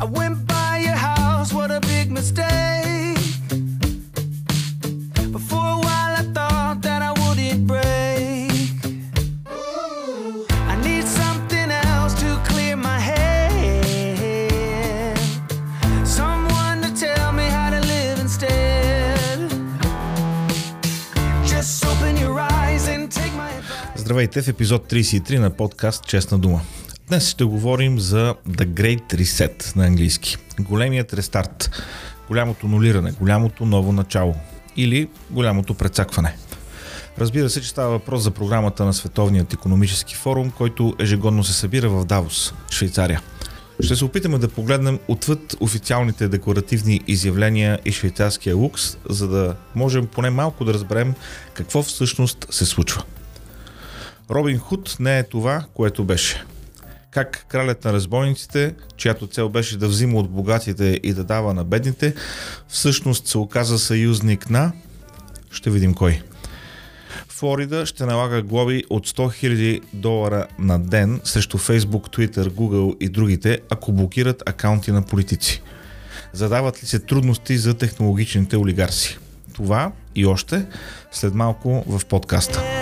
I went by your house, what a big mistake. But for a while I thought that I wouldn't break. I need something else to clear my head. Someone to tell me how to live instead. Just open your eyes and take my advice. Здравейте в епизод 33 на подкаст Честна дума. Днес ще говорим за The Great Reset на английски. Големият рестарт, голямото нулиране, голямото ново начало или голямото прецакване. Разбира се, че става въпрос за програмата на Световният економически форум, който ежегодно се събира в Давос, Швейцария. Ще се опитаме да погледнем отвъд официалните декларативни изявления и швейцарския лукс, за да можем поне малко да разберем какво всъщност се случва. Робин Худ не е това, което беше. Как кралят на разбойниците, чиято цел беше да взима от богатите и да дава на бедните, всъщност се оказа съюзник на... Ще видим кой. Флорида ще налага глоби от 100 000 долара на ден срещу Facebook, Twitter, Google и другите, ако блокират акаунти на политици. Задават ли се трудности за технологичните олигарси? Това и още след малко в подкаста.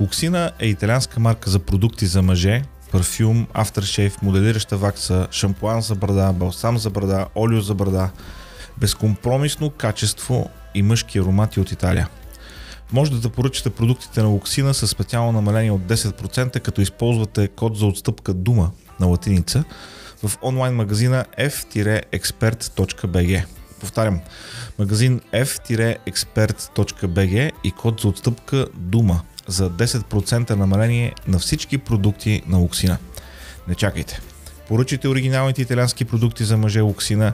Луксина е италианска марка за продукти за мъже, парфюм, афтершейв, моделираща вакса, шампуан за брада, балсам за брада, олио за брада. Безкомпромисно качество и мъжки аромати от Италия. Може да поръчате продуктите на Луксина с специално намаление от 10%, като използвате код за отстъпка Дума на латиница в онлайн магазина f-expert.bg. Повтарям, магазин f-expert.bg и код за отстъпка Дума за 10% намаление на всички продукти на Луксина. Не чакайте. Поръчайте оригиналните италиански продукти за мъже Луксина.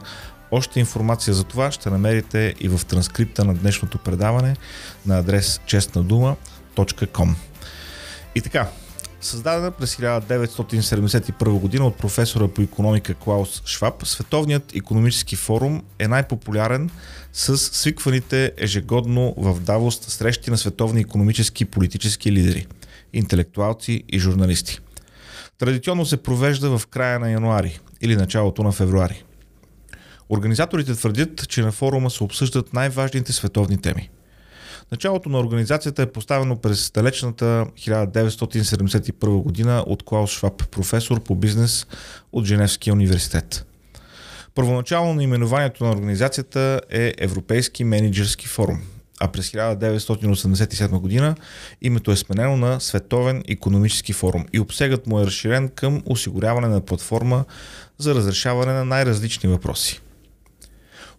Още информация за това ще намерите и в транскрипта на днешното предаване на адрес честнадума.com. И така, Създадена през 1971 година от професора по економика Клаус Шваб, Световният економически форум е най-популярен с свикваните ежегодно в Давос срещи на световни економически и политически лидери, интелектуалци и журналисти. Традиционно се провежда в края на януари или началото на февруари. Организаторите твърдят, че на форума се обсъждат най-важните световни теми. Началото на организацията е поставено през далечната 1971 година от Клаус Шваб, професор по бизнес от Женевския университет. Първоначално наименованието на организацията е Европейски менеджерски форум, а през 1987 година името е сменено на Световен економически форум и обсегът му е разширен към осигуряване на платформа за разрешаване на най-различни въпроси.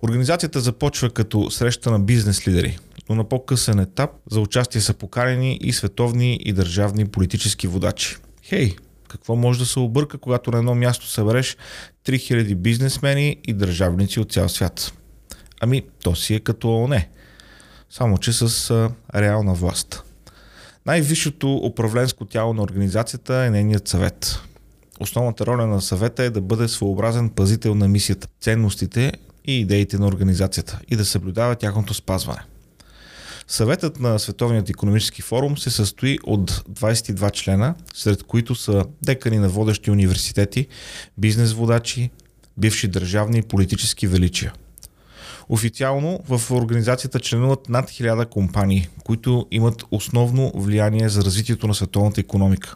Организацията започва като среща на бизнес лидери, но на по-късен етап за участие са поканени и световни и държавни политически водачи. Хей, какво може да се обърка, когато на едно място събереш 3000 бизнесмени и държавници от цял свят? Ами, то си е като ОНЕ, само че с а, реална власт. Най-висшето управленско тяло на организацията е нейният съвет. Основната роля на съвета е да бъде своеобразен пазител на мисията, ценностите и идеите на организацията и да съблюдава тяхното спазване. Съветът на Световният економически форум се състои от 22 члена, сред които са декани на водещи университети, бизнес водачи, бивши държавни и политически величия. Официално в организацията членуват над 1000 компании, които имат основно влияние за развитието на световната економика.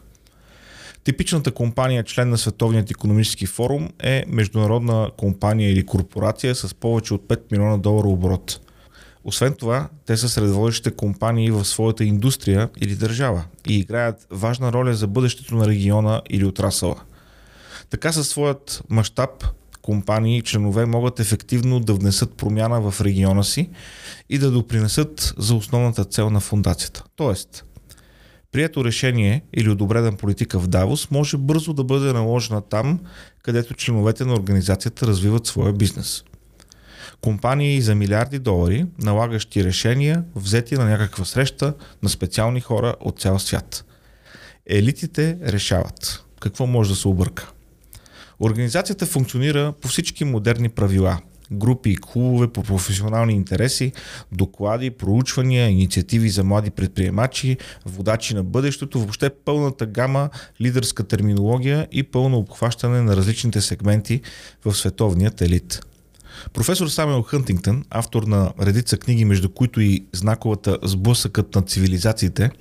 Типичната компания, член на Световният економически форум, е международна компания или корпорация с повече от 5 милиона долара оборот. Освен това, те са сред водещите компании в своята индустрия или държава и играят важна роля за бъдещето на региона или отрасъла. Така със своят мащаб компании и членове могат ефективно да внесат промяна в региона си и да допринесат за основната цел на фундацията. Тоест, Прието решение или одобрена политика в Давос може бързо да бъде наложена там, където членовете на организацията развиват своя бизнес. Компании за милиарди долари, налагащи решения, взети на някаква среща на специални хора от цял свят. Елитите решават. Какво може да се обърка? Организацията функционира по всички модерни правила. Групи и клубове по професионални интереси, доклади, проучвания, инициативи за млади предприемачи, водачи на бъдещето, въобще пълната гама лидерска терминология и пълно обхващане на различните сегменти в световният елит. Професор Самуел Хънтингтън, автор на редица книги, между които и знаковата Сблъсъкът на цивилизациите,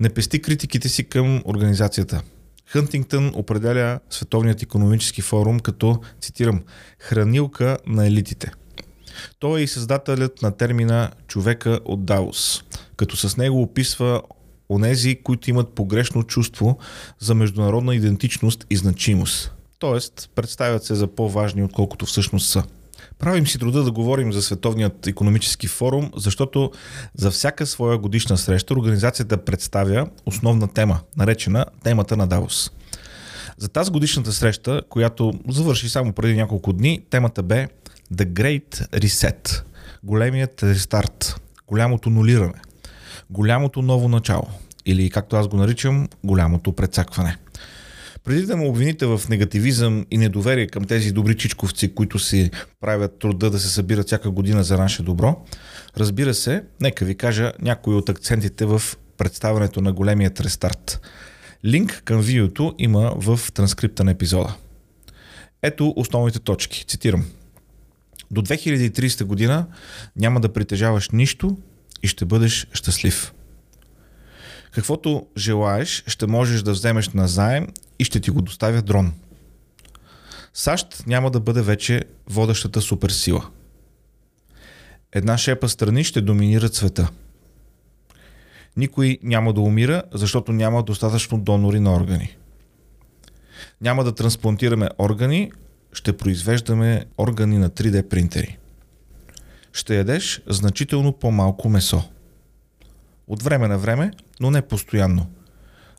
не пести критиките си към организацията. Хънтингтън определя Световният економически форум като, цитирам, хранилка на елитите. Той е и създателят на термина човека от Даус, като с него описва онези, които имат погрешно чувство за международна идентичност и значимост. Тоест, представят се за по-важни, отколкото всъщност са. Правим си труда да говорим за Световният економически форум, защото за всяка своя годишна среща организацията представя основна тема, наречена темата на Давос. За тази годишната среща, която завърши само преди няколко дни, темата бе The Great Reset, големият рестарт, голямото нулиране, голямото ново начало или както аз го наричам, голямото прецакване. Преди да ме обвините в негативизъм и недоверие към тези добри чичковци, които си правят труда да се събират всяка година за наше добро, разбира се, нека ви кажа някои от акцентите в представянето на големият рестарт. Линк към видеото има в транскрипта на епизода. Ето основните точки. Цитирам. До 2030 година няма да притежаваш нищо и ще бъдеш щастлив. Каквото желаеш, ще можеш да вземеш на заем и ще ти го доставя дрон. САЩ няма да бъде вече водещата суперсила. Една шепа страни ще доминират света. Никой няма да умира, защото няма достатъчно донори на органи. Няма да трансплантираме органи, ще произвеждаме органи на 3D принтери. Ще ядеш значително по-малко месо. От време на време, но не постоянно.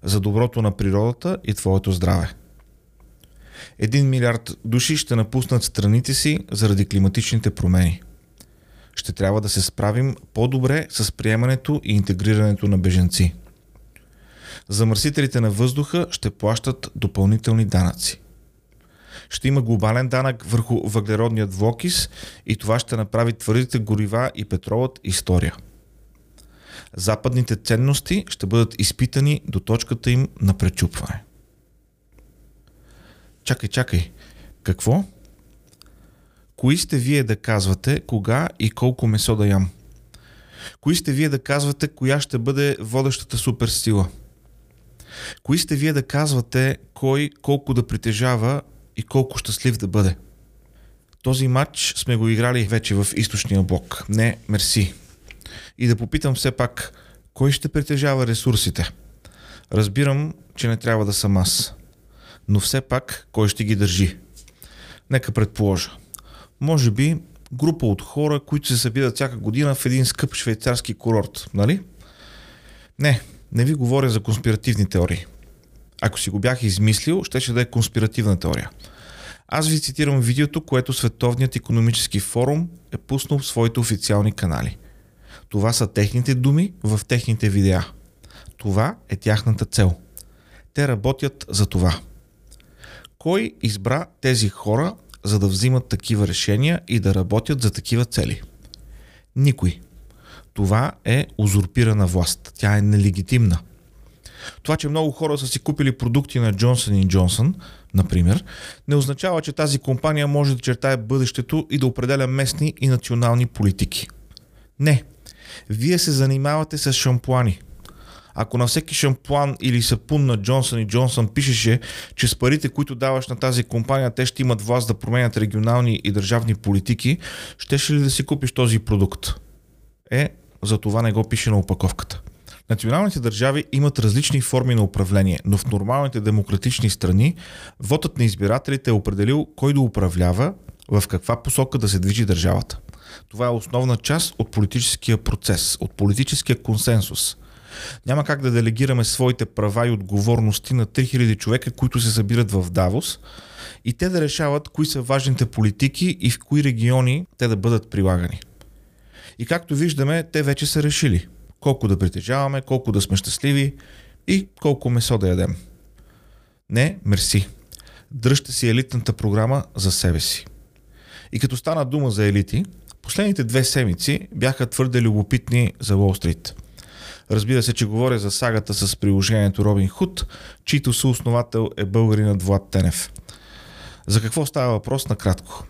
За доброто на природата и твоето здраве. Един милиард души ще напуснат страните си заради климатичните промени. Ще трябва да се справим по-добре с приемането и интегрирането на беженци. Замърсителите на въздуха ще плащат допълнителни данъци. Ще има глобален данък върху въглеродният двуокис и това ще направи твърдите горива и петролът история. Западните ценности ще бъдат изпитани до точката им на пречупване. Чакай, чакай. Какво? Кои сте вие да казвате кога и колко месо да ям? Кои сте вие да казвате коя ще бъде водещата суперсила? Кои сте вие да казвате кой колко да притежава и колко щастлив да бъде? Този матч сме го играли вече в източния блок. Не, мерси. И да попитам все пак, кой ще притежава ресурсите? Разбирам, че не трябва да съм аз. Но все пак, кой ще ги държи? Нека предположа. Може би група от хора, които се събират всяка година в един скъп швейцарски курорт, нали? Не, не ви говоря за конспиративни теории. Ако си го бях измислил, ще да е конспиративна теория. Аз ви цитирам видеото, което Световният економически форум е пуснал в своите официални канали. Това са техните думи в техните видеа. Това е тяхната цел. Те работят за това. Кой избра тези хора, за да взимат такива решения и да работят за такива цели? Никой. Това е узурпирана власт. Тя е нелегитимна. Това, че много хора са си купили продукти на Johnson Johnson, например, не означава, че тази компания може да чертае бъдещето и да определя местни и национални политики. Не. Вие се занимавате с шампуани. Ако на всеки шампуан или сапун на Джонсън и Джонсън пишеше, че с парите, които даваш на тази компания, те ще имат власт да променят регионални и държавни политики, щеше ли да си купиш този продукт? Е, за това не го пише на опаковката. Националните държави имат различни форми на управление, но в нормалните демократични страни вотът на избирателите е определил кой да управлява, в каква посока да се движи държавата. Това е основна част от политическия процес, от политическия консенсус. Няма как да делегираме своите права и отговорности на 3000 човека, които се събират в Давос и те да решават кои са важните политики и в кои региони те да бъдат прилагани. И както виждаме, те вече са решили колко да притежаваме, колко да сме щастливи и колко месо да ядем. Не, мерси. Дръжте си елитната програма за себе си. И като стана дума за елити, последните две седмици бяха твърде любопитни за Уолл Стрит. Разбира се, че говоря за сагата с приложението Робин Худ, чийто съосновател е българинът Влад Тенев. За какво става въпрос накратко?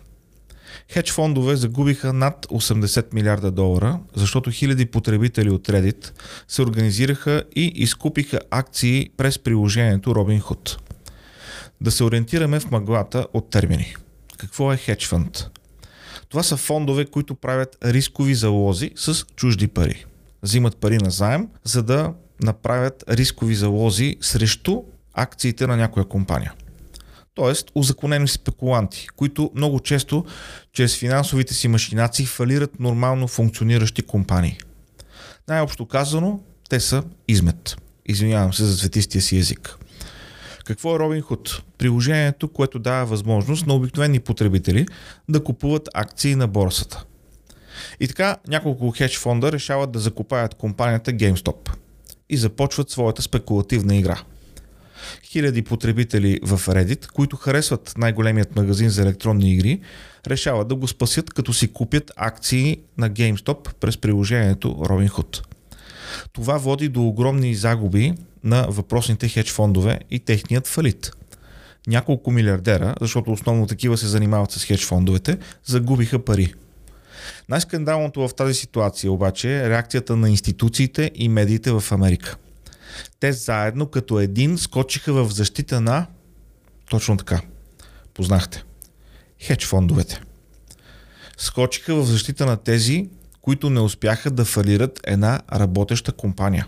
Хедж фондове загубиха над 80 милиарда долара, защото хиляди потребители от Reddit се организираха и изкупиха акции през приложението Robinhood. Да се ориентираме в мъглата от термини. Какво е хедж фонд? Това са фондове, които правят рискови залози с чужди пари. Взимат пари на заем, за да направят рискови залози срещу акциите на някоя компания. Тоест, узаконени спекуланти, които много често чрез финансовите си машинации фалират нормално функциониращи компании. Най-общо казано, те са измет. Извинявам се за цветистия си език. Какво е Robinhood? Приложението, което дава възможност на обикновени потребители да купуват акции на борсата. И така няколко хедж фонда решават да закупаят компанията GameStop и започват своята спекулативна игра. Хиляди потребители в Reddit, които харесват най-големият магазин за електронни игри, решават да го спасят като си купят акции на GameStop през приложението Robinhood. Това води до огромни загуби на въпросните хедж фондове и техният фалит. Няколко милиардера, защото основно такива се занимават с хедж фондовете, загубиха пари. Най-скандалното в тази ситуация обаче е реакцията на институциите и медиите в Америка. Те заедно като един скочиха в защита на точно така. Познахте. Хедж фондовете. Скочиха в защита на тези, които не успяха да фалират една работеща компания.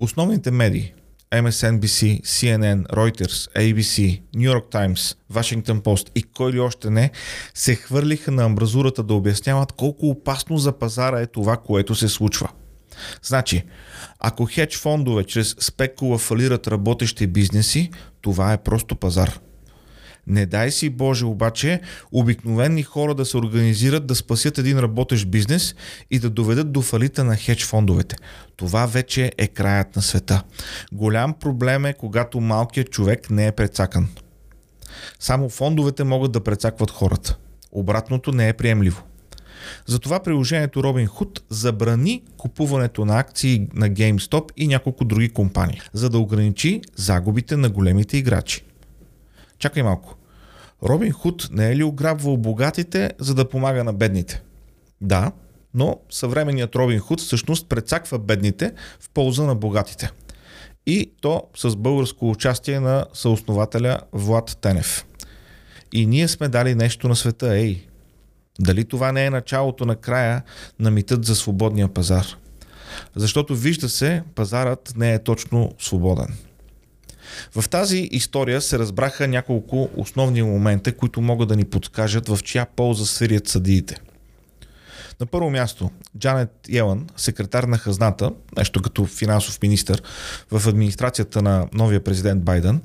Основните медии MSNBC, CNN, Reuters, ABC, New York Times, Washington Post и кой ли още не, се хвърлиха на амбразурата да обясняват колко опасно за пазара е това, което се случва. Значи, ако хедж фондове чрез спекула фалират работещи бизнеси, това е просто пазар. Не дай си Боже обаче обикновени хора да се организират да спасят един работещ бизнес и да доведат до фалита на хедж фондовете. Това вече е краят на света. Голям проблем е, когато малкият човек не е прецакан. Само фондовете могат да прецакват хората. Обратното не е приемливо. Затова приложението Robinhood забрани купуването на акции на GameStop и няколко други компании, за да ограничи загубите на големите играчи. Чакай малко. Робин Худ не е ли ограбвал богатите, за да помага на бедните? Да, но съвременният Робин Худ всъщност прецаква бедните в полза на богатите. И то с българско участие на съоснователя Влад Тенев. И ние сме дали нещо на света, ей. Дали това не е началото на края на митът за свободния пазар? Защото вижда се, пазарът не е точно свободен. В тази история се разбраха няколко основни момента, които могат да ни подскажат в чия полза свирят съдиите. На първо място, Джанет Йелън, секретар на хазната, нещо като финансов министр в администрацията на новия президент Байден,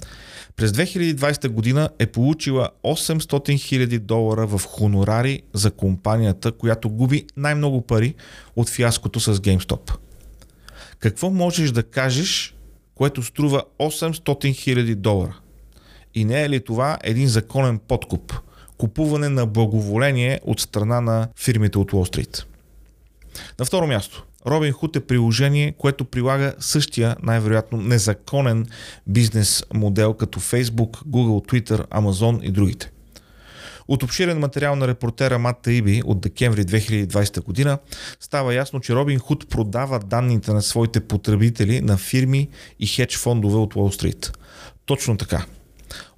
през 2020 година е получила 800 000 долара в хонорари за компанията, която губи най-много пари от фиаското с GameStop. Какво можеш да кажеш което струва 800 000 долара. И не е ли това един законен подкуп? Купуване на благоволение от страна на фирмите от Уолл Стрит. На второ място, Robin Hood е приложение, което прилага същия, най-вероятно, незаконен бизнес модел като Facebook, Google, Twitter, Amazon и другите. От обширен материал на репортера Мат Таиби от декември 2020 година става ясно, че Робин Худ продава данните на своите потребители на фирми и хедж фондове от Уолл Стрит. Точно така.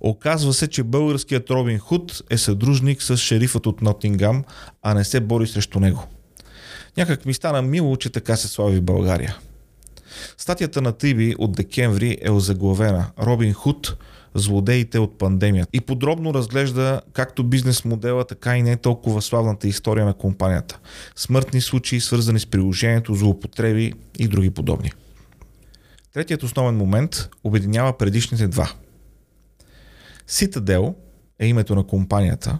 Оказва се, че българският Робин Худ е съдружник с шерифът от Нотингам, а не се бори срещу него. Някак ми стана мило, че така се слави България. Статията на Тиби от декември е озаглавена Робин Худ – злодеите от пандемията и подробно разглежда както бизнес модела, така и не толкова славната история на компанията. Смъртни случаи, свързани с приложението, злоупотреби и други подобни. Третият основен момент обединява предишните два. Citadel е името на компанията,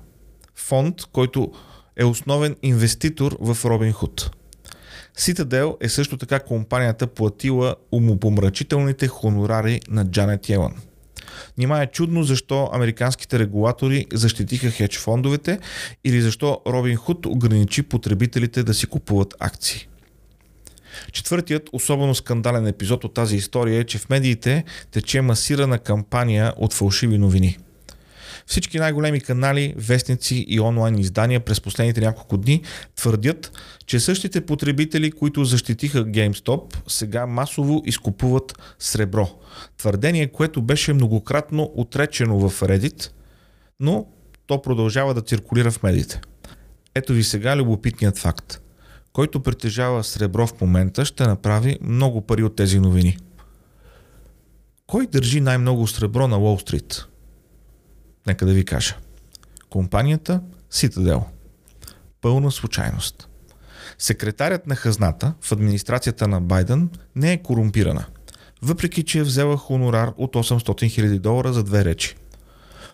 фонд, който е основен инвеститор в Robinhood. Citadel е също така компанията платила умопомрачителните хонорари на Джанет Йелън. Нима е чудно защо американските регулатори защитиха хедж фондовете или защо Робин Худ ограничи потребителите да си купуват акции. Четвъртият, особено скандален епизод от тази история е, че в медиите тече масирана кампания от фалшиви новини. Всички най-големи канали, вестници и онлайн издания през последните няколко дни твърдят, че същите потребители, които защитиха GameStop, сега масово изкупуват сребро. Твърдение, което беше многократно отречено в Reddit, но то продължава да циркулира в медиите. Ето ви сега любопитният факт. Който притежава сребро в момента, ще направи много пари от тези новини. Кой държи най-много сребро на Уолл Стрит? Нека да ви кажа. Компанията Citadel. Пълна случайност. Секретарят на хазната в администрацията на Байден не е корумпирана, въпреки че е взела хонорар от 800 000 долара за две речи.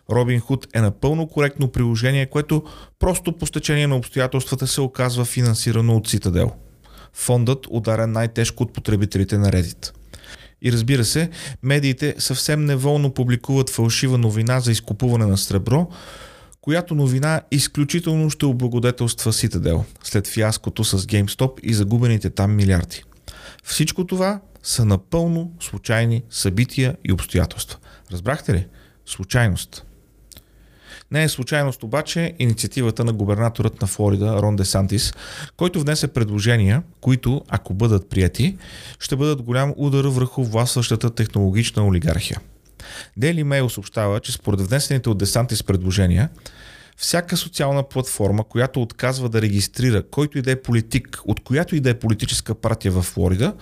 Робин Худ е напълно коректно приложение, което просто по стечение на обстоятелствата се оказва финансирано от Citadel. Фондът ударя най-тежко от потребителите на Reddit. И разбира се, медиите съвсем неволно публикуват фалшива новина за изкупуване на сребро, която новина изключително ще облагодетелства Citadel след фиаското с GameStop и загубените там милиарди. Всичко това са напълно случайни събития и обстоятелства. Разбрахте ли? Случайност. Не е случайност обаче инициативата на губернаторът на Флорида Рон Де Сантис, който внесе предложения, които, ако бъдат прияти, ще бъдат голям удар върху властващата технологична олигархия. Daily Mail съобщава, че според внесените от Десантис предложения, всяка социална платформа, която отказва да регистрира който и да е политик, от която и да е политическа партия в Флорида,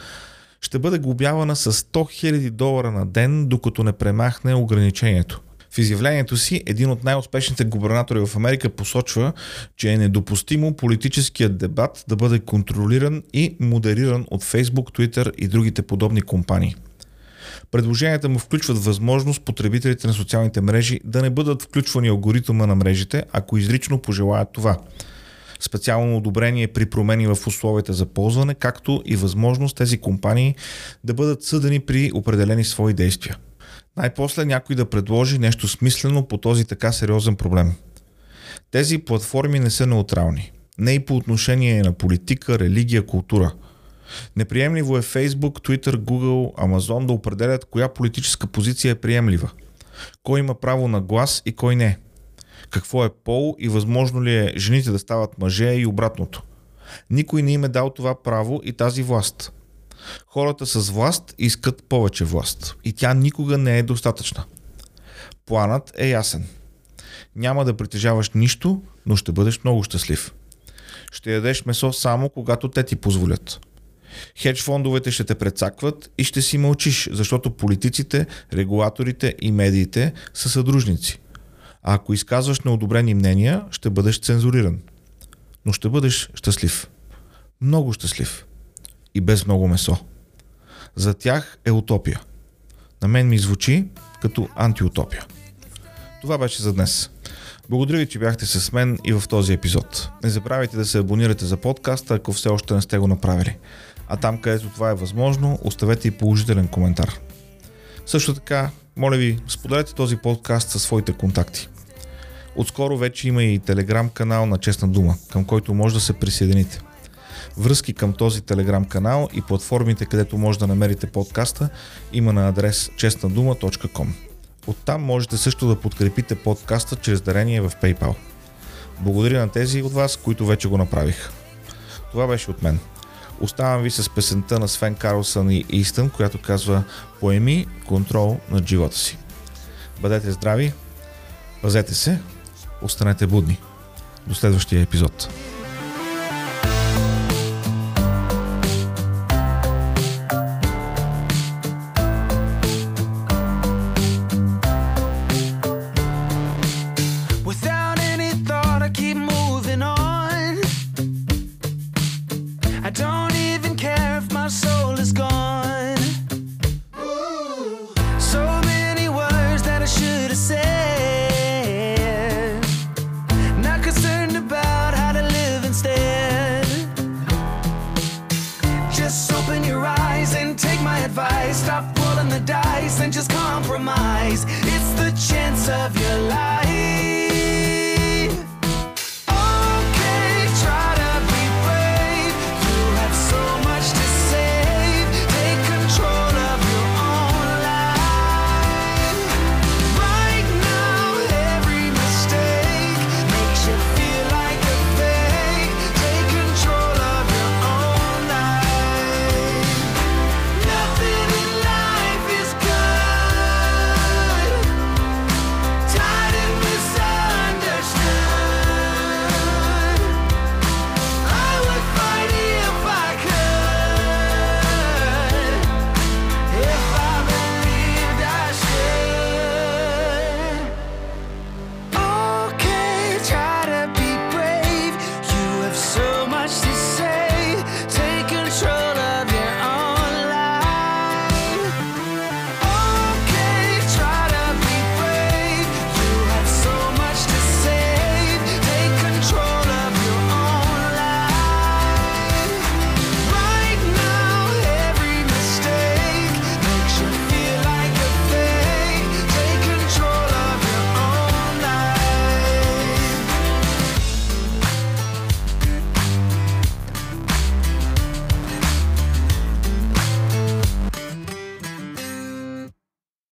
ще бъде глобявана с 100 000 долара на ден, докато не премахне ограничението. В изявлението си един от най-успешните губернатори в Америка посочва, че е недопустимо политическият дебат да бъде контролиран и модериран от Facebook, Twitter и другите подобни компании. Предложенията му включват възможност потребителите на социалните мрежи да не бъдат включвани алгоритъма на мрежите, ако изрично пожелаят това. Специално одобрение при промени в условията за ползване, както и възможност тези компании да бъдат съдени при определени свои действия. Най-после някой да предложи нещо смислено по този така сериозен проблем. Тези платформи не са неутрални. Не и по отношение на политика, религия, култура. Неприемливо е Facebook, Twitter, Google, Amazon да определят коя политическа позиция е приемлива. Кой има право на глас и кой не. Какво е пол и възможно ли е жените да стават мъже и обратното. Никой не им е дал това право и тази власт. Хората с власт искат повече власт и тя никога не е достатъчна. Планът е ясен. Няма да притежаваш нищо, но ще бъдеш много щастлив. Ще ядеш месо само когато те ти позволят. Хедж фондовете ще те прецакват и ще си мълчиш, защото политиците, регулаторите и медиите са съдружници. А ако изказваш неодобрени мнения, ще бъдеш цензуриран. Но ще бъдеш щастлив. Много щастлив и без много месо. За тях е утопия. На мен ми звучи като антиутопия. Това беше за днес. Благодаря ви, че бяхте с мен и в този епизод. Не забравяйте да се абонирате за подкаста, ако все още не сте го направили. А там, където това е възможно, оставете и положителен коментар. Също така, моля ви, споделете този подкаст със своите контакти. Отскоро вече има и телеграм канал на Честна дума, към който може да се присъедините. Връзки към този телеграм канал и платформите, където може да намерите подкаста, има на адрес честнадума.com. Оттам можете също да подкрепите подкаста чрез дарение в PayPal. Благодаря на тези от вас, които вече го направиха. Това беше от мен. Оставам ви с песента на Свен Карлсън и Истън, която казва Поеми контрол над живота си. Бъдете здрави, пазете се, останете будни. До следващия епизод.